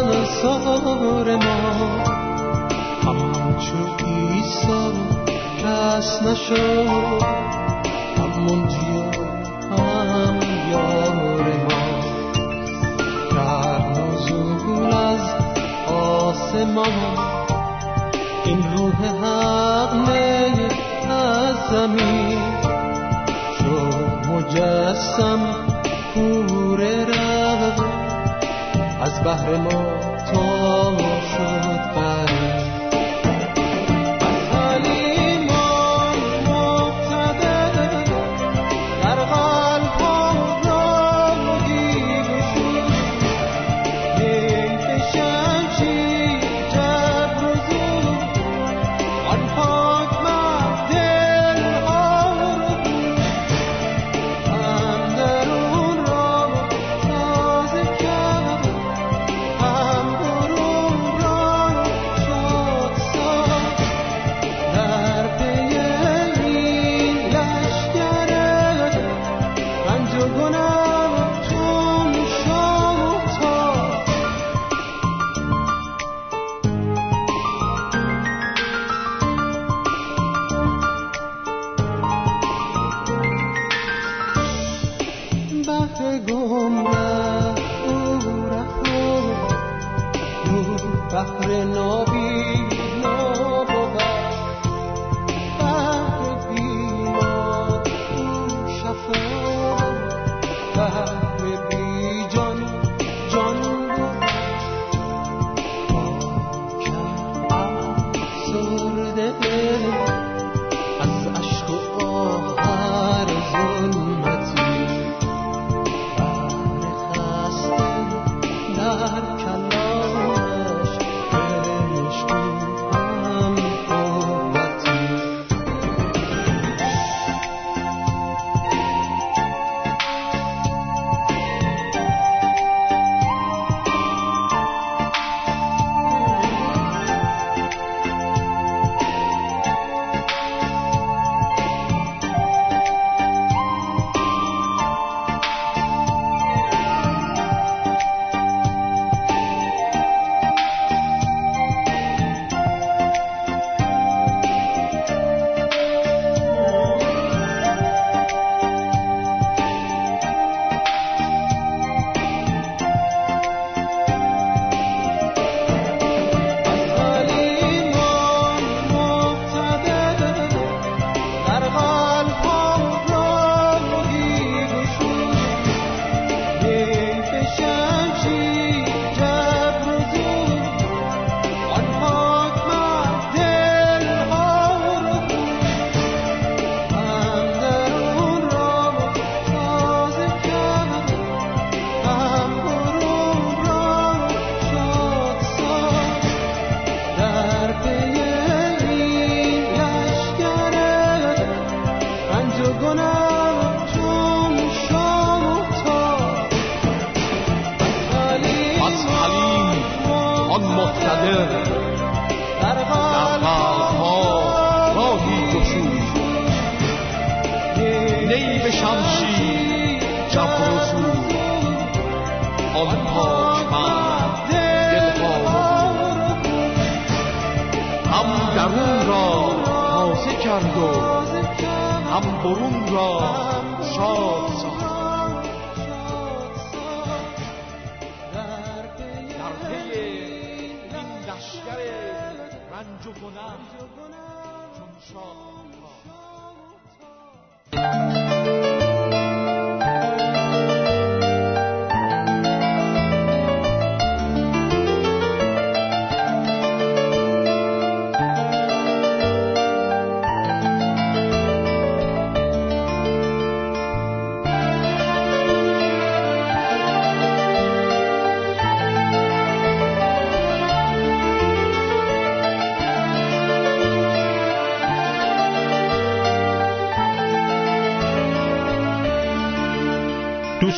انصار ما. همچو ایسا کس نشد. همون هم یار ما. در نزول از آسمان. این روح حق از زمین. شد مجسم بحر ما تا شد. کرد و هم برون را شاد ساخت در پی این لشگر رنج و گناه چون شاد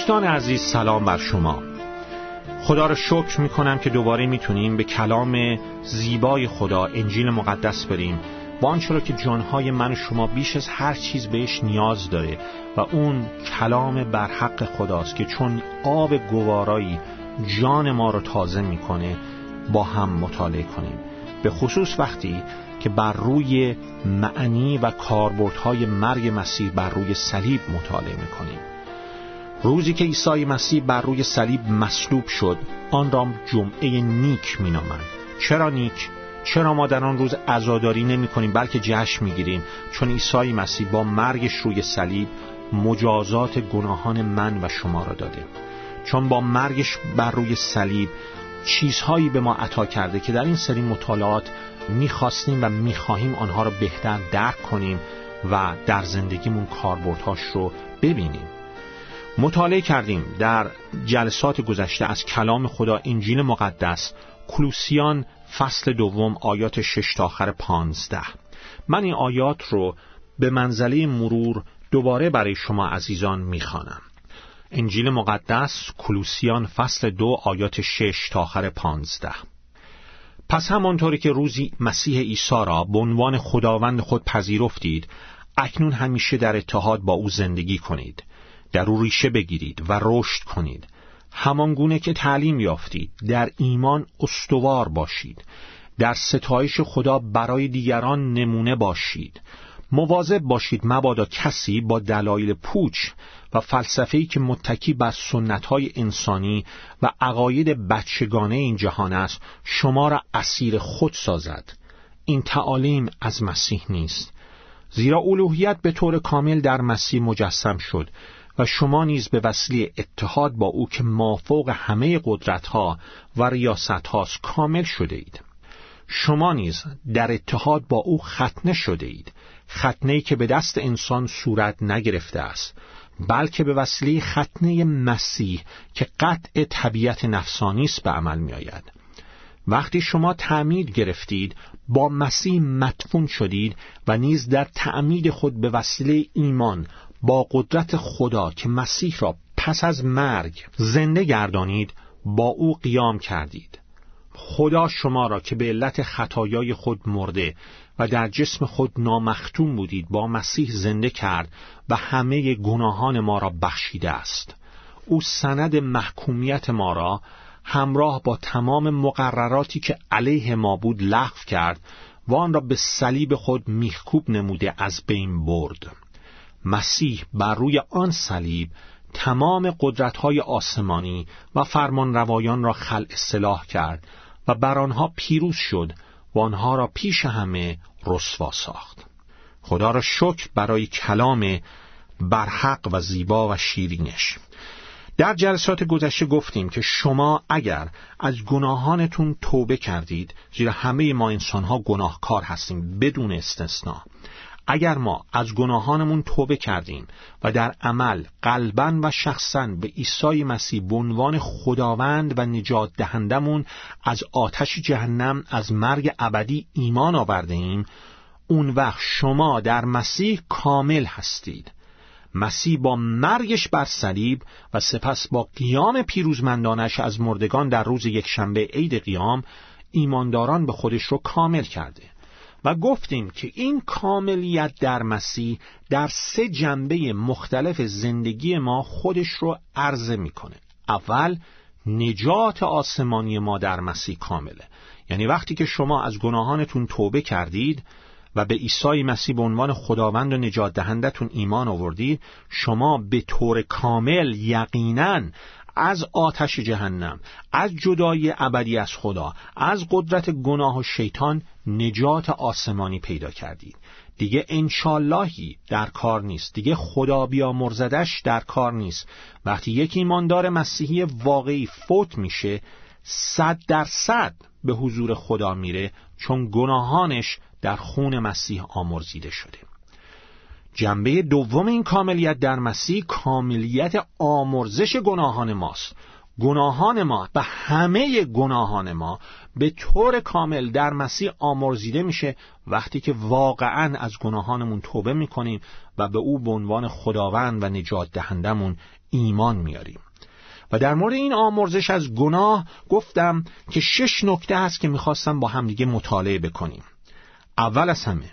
دوستان عزیز سلام بر شما. خدا را شکر می کنم که دوباره می‌تونیم به کلام زیبای خدا انجیل مقدس بریم. با آنچه که جانهای من و شما بیش از هر چیز بهش نیاز داره و اون کلام برحق خداست که چون آب گوارایی جان ما رو تازه می‌کنه با هم مطالعه کنیم. به خصوص وقتی که بر روی معنی و کاربردهای مرگ مسیح بر روی صلیب مطالعه می‌کنیم. روزی که عیسی مسیح بر روی صلیب مصلوب شد آن را جمعه نیک مینامند. چرا نیک؟ چرا ما در آن روز عزاداری نمی کنیم بلکه جشن می گیریم؟ چون عیسی مسیح با مرگش روی صلیب مجازات گناهان من و شما را داده. چون با مرگش بر روی صلیب چیزهایی به ما عطا کرده که در این سری مطالعات می‌خواستیم و می‌خواهیم آنها را بهتر درک کنیم و در زندگیمون کاربردهاش رو ببینیم. مطالعه کردیم در جلسات گذشته از کلام خدا انجیل مقدس کلوسیان فصل دوم آیات شش تا آخر پانزده. من این آیات رو به منزله مرور دوباره برای شما عزیزان می‌خوانم. انجیل مقدس کلوسیان فصل دو آیات شش تا آخر پانزده. پس همانطوری که روزی مسیح عیسی را به عنوان خداوند خود پذیرفتید اکنون همیشه در اتحاد با او زندگی کنید. در او ریشه بگیرید و رشد کنید. همان گونه که تعلیم یافتید در ایمان استوار باشید. در ستایش خدا برای دیگران نمونه باشید. مواظب باشید مبادا کسی با دلایل پوچ و فلسفه‌ای که متکی بر سنت‌های انسانی و عقاید بچگانه این جهان است شما را اسیر خود سازد. این تعالیم از مسیح نیست. زیرا الوهیت به طور کامل در مسیح مجسم شد. و شما نیز به وسیله اتحاد با او که مافوق همه قدرتها و ریاست هاست کامل شده اید شما نیز در اتحاد با او ختنه شده اید ختنه که به دست انسان صورت نگرفته است بلکه به وسیله ختنه مسیح که قطع طبیعت نفسانی است به عمل می آید. وقتی شما تعمید گرفتید با مسیح مدفون شدید و نیز در تعمید خود به وسیله ایمان با قدرت خدا که مسیح را پس از مرگ زنده گردانید با او قیام کردید. خدا شما را که به علت خطایای خود مرده و در جسم خود نامختوم بودید با مسیح زنده کرد و همه گناهان ما را بخشیده است. او سند محکومیت ما را همراه با تمام مقرراتی که علیه ما بود لغو کرد و آن را به صلیب خود میخکوب نموده از بین برد. مسیح بر روی آن صلیب تمام قدرت‌های آسمانی و فرمان روایان را خلع اصلاح کرد و بر آنها پیروز شد و آنها را پیش همه رسوا ساخت. خدا را شکر برای کلام برحق و زیبا و شیرینش. در جلسات گذشته گفتیم که شما اگر از گناهانتون توبه کردید زیرا همه ما انسانها گناهکار هستیم بدون استثنا اگر ما از گناهانمون توبه کردیم و در عمل قلبا و شخصا به عیسی مسیح به عنوان خداوند و نجات دهندمون از آتش جهنم از مرگ ابدی ایمان آورده ایم اون وقت شما در مسیح کامل هستید. مسیح با مرگش بر صلیب و سپس با قیام پیروزمندانش از مردگان در روز یکشنبه عید قیام ایمانداران به خودش رو کامل کرده. و گفتیم که این کاملیت در مسیح در سه جنبه مختلف زندگی ما خودش رو عرضه می‌کنه. اول نجات آسمانی ما در مسیح کامله. یعنی وقتی که شما از گناهانتون توبه کردید و به عیسی مسیح به عنوان خداوند و نجات دهندتون ایمان آوردید شما به طور کامل یقینا از آتش جهنم از جدایی ابدی از خدا از قدرت گناه و شیطان نجات آسمانی پیدا کردید. دیگه انشاللهی در کار نیست. دیگه خدا بیامرزدش در کار نیست. وقتی یک ایماندار مسیحی واقعی فوت میشه صد درصد به حضور خدا میره چون گناهانش در خون مسیح آمرزیده شده. جنبه دوم این کاملیت در مسیح کاملیت آمرزش گناهان ماست. گناهان ما و همه گناهان ما به طور کامل در مسیح آمرزیده میشه وقتی که واقعا از گناهانمون توبه می‌کنیم و به او به عنوان خداوند و نجات دهندمون ایمان میاریم و در مورد این آمرزش از گناه گفتم که شش نکته هست که می‌خواستم با همدیگه مطالعه بکنیم. اول از همه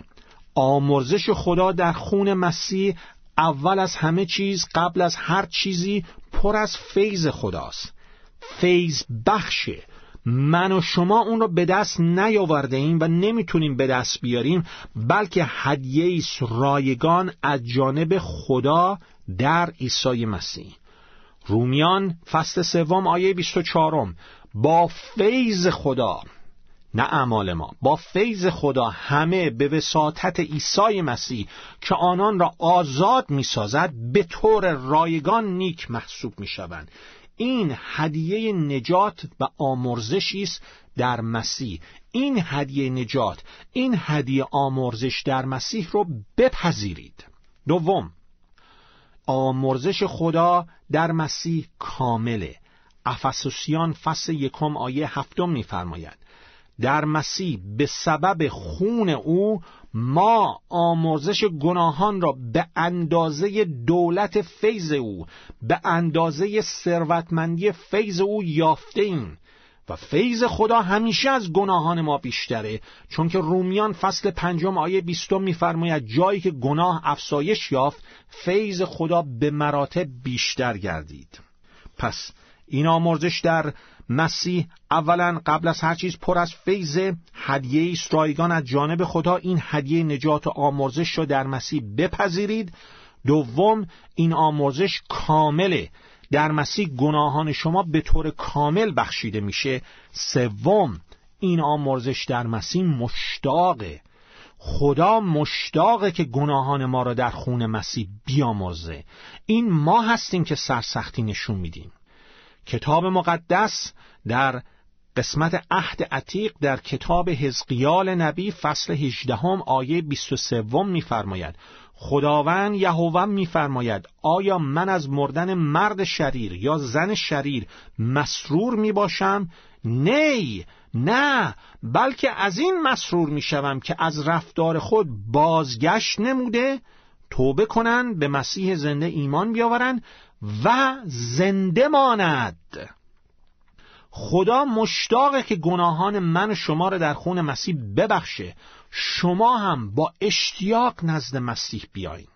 آمرزش خدا در خون مسیح اول از همه چیز قبل از هر چیزی پر از فیض خداست. فیض بخشه من و شما اون رو به دست نیاورده ایم و نمی‌تونیم به دست بیاریم بلکه هدیه رایگان از جانب خدا در عیسی مسیح. رومیان فصل سوم آیه 24 با فیض خدا نه اعمال ما. با فیض خدا همه به وساطت عیسی مسیح که آنان را آزاد می‌سازد به طور رایگان نیک محسوب می‌شوند. این هدیه نجات و آمرزشی است در مسیح. این هدیه نجات این هدیه آمرزش در مسیح رو بپذیرید. دوم آمرزش خدا در مسیح کامله. افسوسیان فصل یکم آیه هفتم میفرماید. در مسیح به سبب خون او ما آمرزش گناهان را به اندازه دولت فیض او به اندازه ثروتمندی فیض او یافته ایم و فیض خدا همیشه از گناهان ما بیشتره چون که رومیان فصل پنجم آیه بیستم میفرماید جایی که گناه افسایش یافت فیض خدا به مراتب بیشتر گردید. پس این آمرزش در مسیح اولا قبل از هر چیز پر از فیض هدیه رایگان از جانب خدا. این هدیه نجات و آمرزش را در مسیح بپذیرید. دوم این آمرزش کامله در مسیح گناهان شما به طور کامل بخشیده میشه. سوم این آمرزش در مسیح مشتاقه. خدا مشتاقه که گناهان ما را در خون مسیح بیامرزه. این ما هستیم که سرسختی نشون میدیم. کتاب مقدس در قسمت عهد عتیق در کتاب حزقیال نبی فصل 18 آیه 23 میفرماید خداوند یهوه میفرماید آیا من از مردن مرد شریر یا زن شریر مسرور می باشم؟ نی نه بلکه از این مسرور می شوم که از رفتار خود بازگشت نموده توبه کنند به مسیح زنده ایمان بیاورند و زنده ماند. خدا مشتاقه که گناهان من و شما را در خون مسیح ببخشه. شما هم با اشتیاق نزد مسیح بیاین.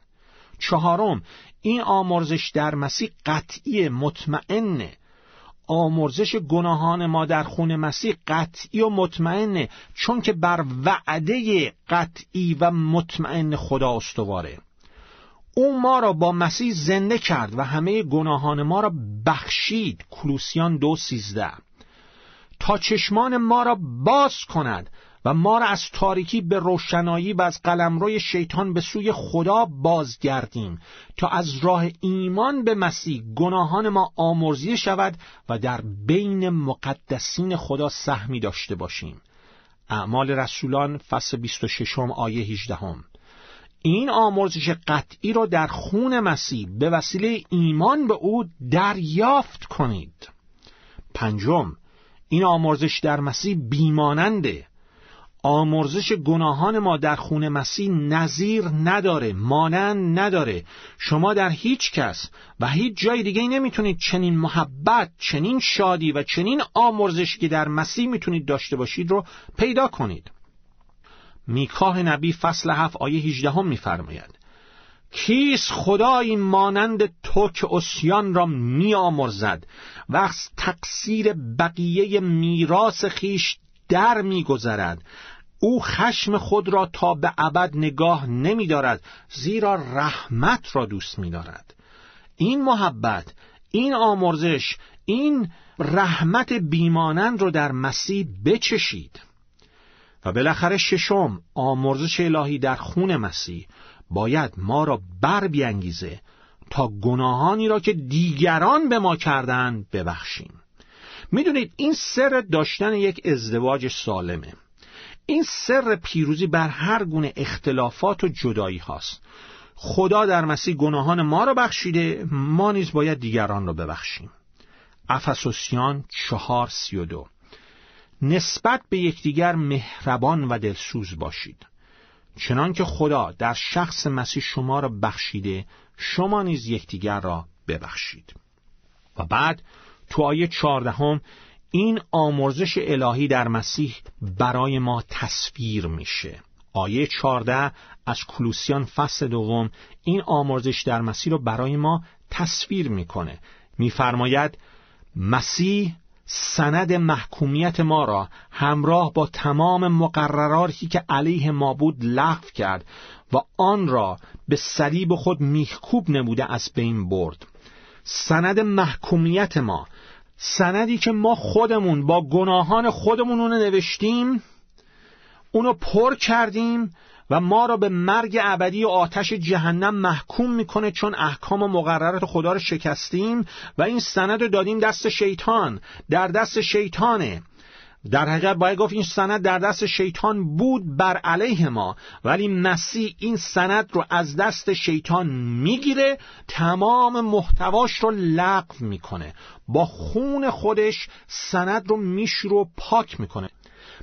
چهارم این آمرزش در مسیح قطعی مطمئنه. آمرزش گناهان ما در خون مسیح قطعی و مطمئنه چون که بر وعده قطعی و مطمئن خدا استواره او ما را با مسیح زنده کرد و همه گناهان ما را بخشید. کلوسیان دو سیزده. تا چشمان ما را باز کند و ما را از تاریکی به روشنایی و از قلمروی شیطان به سوی خدا بازگردیم تا از راه ایمان به مسیح گناهان ما آمرزی شود و در بین مقدسین خدا سهمی داشته باشیم. اعمال رسولان فصل 26 آیه 18 این آمرزش قطعی را در خون مسیح به وسیله ایمان به او دریافت کنید. پنجم این آمرزش در مسیح بیماننده. آمرزش گناهان ما در خون مسیح نظیر نداره مانند نداره. شما در هیچ کس و هیچ جای دیگه نمی‌تونید چنین محبت چنین شادی و چنین آمرزش که در مسیح می‌تونید داشته باشید رو پیدا کنید. میکاه نبی فصل هفت آیه 18 هم میفرماید کیس خدایی مانند تو که اسیان را میآمرزد و از تقصیر بقیه میراث خیش در میگذرد؟ او خشم خود را تا به ابد نگاه نمیدارد زیرا رحمت را دوست میدارد. این محبت این آمرزش این رحمت بیمانند رو در مسیح بچشید. و بالاخره ششم آمرزش الهی در خون مسیح. باید ما را بر بیانگیزه تا گناهانی را که دیگران به ما کردن ببخشیم. می‌دونید این سر داشتن یک ازدواج سالمه. این سر پیروزی بر هر گونه اختلافات و جدایی هاست خدا در مسیح گناهان ما را بخشیده ما نیز باید دیگران را ببخشیم. افسوسیان چهار سی و دو. نسبت به یکدیگر مهربان و دلسوز باشید. چنان که خدا در شخص مسیح شما را بخشیده شما نیز یکدیگر را ببخشید. و بعد تو آیه چهاردهم این آمرزش الهی در مسیح برای ما تصویر میشه. آیه چهارده از کلوسیان فصل دوم این آمرزش در مسیح رو برای ما تصویر می‌کنه. میفرماید مسیح سند محکومیت ما را همراه با تمام مقرراتی که علیه ما بود لغو کرد و آن را به صلیب خود میخکوب نموده از بین برد. سند محکومیت ما سندی که ما خودمون با گناهان خودمون رو نوشتیم اونو پر کردیم و ما را به مرگ ابدی و آتش جهنم محکوم می‌کنه چون احکام و مقررات خدا رو شکستیم و این سند رو دادیم دست شیطان در دست شیطانه. در حقیقت باید گفت این سند در دست شیطان بود بر علیه ما ولی مسیح این سند رو از دست شیطان می‌گیره تمام محتواش رو لغو می‌کنه. با خون خودش سند رو میشور و پاک می‌کنه.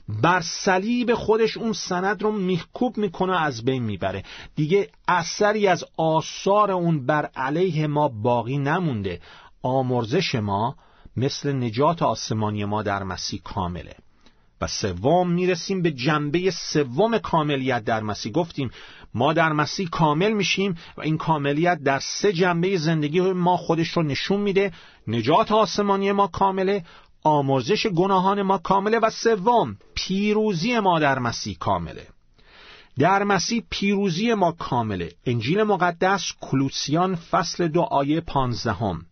بر صلیب خودش اون سند رو میخکوب می‌کنه از بین می‌بره. دیگه اثری از آثار اون بر علیه ما باقی نمونده. آمرزش ما مثل نجات آسمانی ما در مسیح کامله. و سوم می‌رسیم به جنبه سوم کاملیت در مسیح. گفتیم ما در مسیح کامل میشیم و این کاملیت در سه جنبه زندگی ما خودش رو نشون میده. نجات آسمانی ما کامله. آمرزش گناهان ما کامله و سوم پیروزی ما در مسیح کامله. در مسیح پیروزی ما کامله. انجیل مقدس کلوسیان فصل دو آیه پانزدهم.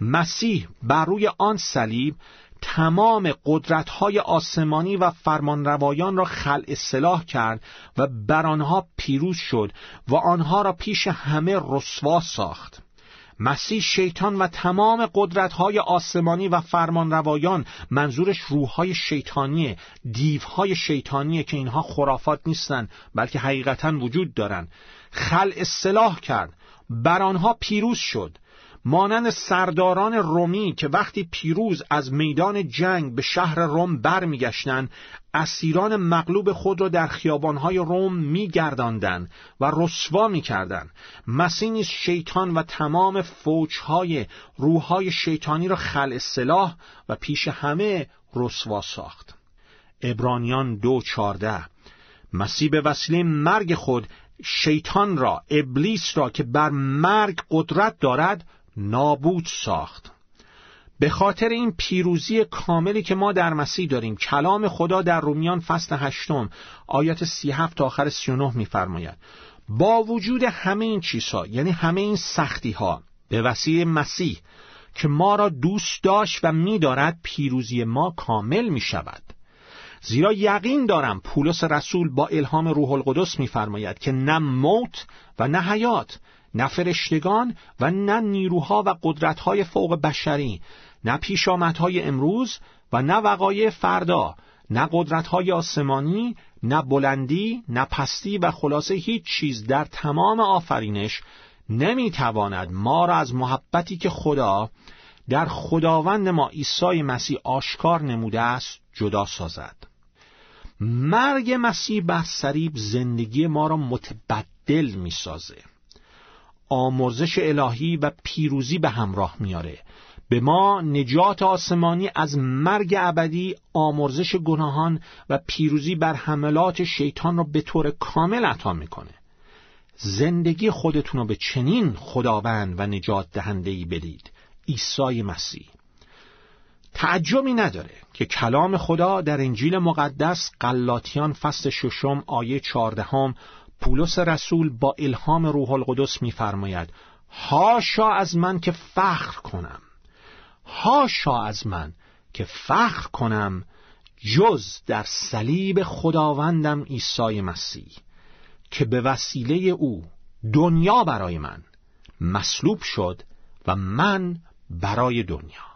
مسیح بر روی آن صلیب تمام قدرت‌های آسمانی و فرمانروایان را خلع اصلاح کرد و بر آنها پیروز شد و آنها را پیش همه رسوا ساخت. مسیح شیطان و تمام قدرت‌های آسمانی و فرمانروایان منظورش روح‌های شیطانیه دیوهای شیطانیه که اینها خرافات نیستن بلکه حقیقتا وجود دارن. خل اصلاح کرد. بر آنها پیروز شد. مانند سرداران رومی که وقتی پیروز از میدان جنگ به شهر روم برمیگشتند اسیران مغلوب خود را در خیابانهای روم میگرداندند و رسوا می‌کردند. مسیح نیز شیطان و تمام فوجهای روحهای شیطانی را خل سلاح و پیش همه رسوا ساخت. ابرانیان دو چارده مسیح به وسیله مرگ خود شیطان را ابلیس را که بر مرگ قدرت دارد نابود ساخت. به خاطر این پیروزی کاملی که ما در مسیح داریم کلام خدا در رومیان فصل هشتم آیات سی هفت تا آخر سی و نه میفرماید. با وجود همه این چیزها یعنی همه این سختی ها به وسیله مسیح که ما را دوست داشت و میدارد پیروزی ما کامل می شود زیرا یقین دارم پولس رسول با الهام روح القدس میفرماید که نه موت و نه حیات نه فرشتگان و نه نیروها و قدرتهای فوق بشری نه پیشامدهای امروز و نه وقایع فردا نه قدرتهای آسمانی نه بلندی نه پستی و خلاصه هیچ چیز در تمام آفرینش نمی‌تواند ما را از محبتی که خدا در خداوند ما عیسی مسیح آشکار نموده است جدا سازد. مرگ مسیح بر سریب زندگی ما را متبدل می‌سازه. آمرزش الهی و پیروزی به همراه میاره. به ما نجات آسمانی از مرگ ابدی آمرزش گناهان و پیروزی بر حملات شیطان را به طور کامل عطا می‌کنه. زندگی خودتون رو به چنین خداوند و نجات دهنده بدید. عیسی مسیح. تعجبی نداره که کلام خدا در انجیل مقدس قلاتیان فصل ششم آیه چهاردهم پولس رسول با الهام روح القدس میفرماید هاشا از من که فخر کنم هاشا از من که فخر کنم جز در صلیب خداوندم عیسی مسیح که به وسیله او دنیا برای من مصلوب شد و من برای دنیا.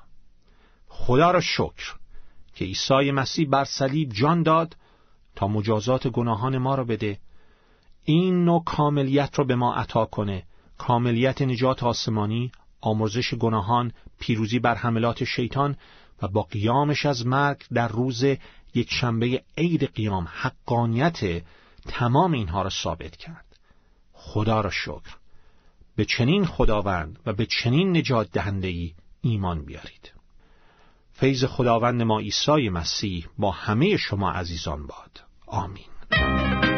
خدا را شکر که عیسی مسیح بر صلیب جان داد تا مجازات گناهان ما را بده این نوع کاملیت را به ما عطا کنه. کاملیت نجات آسمانی آمرزش گناهان پیروزی بر حملات شیطان و با قیامش از مرگ در روز یک شنبه عید قیام حقانیت تمام اینها را ثابت کرد. خدا را شکر. به چنین خداوند و به چنین نجات دهندهی ایمان بیارید. فیض خداوند ما عیسی مسیح با همه شما عزیزان باد. آمین.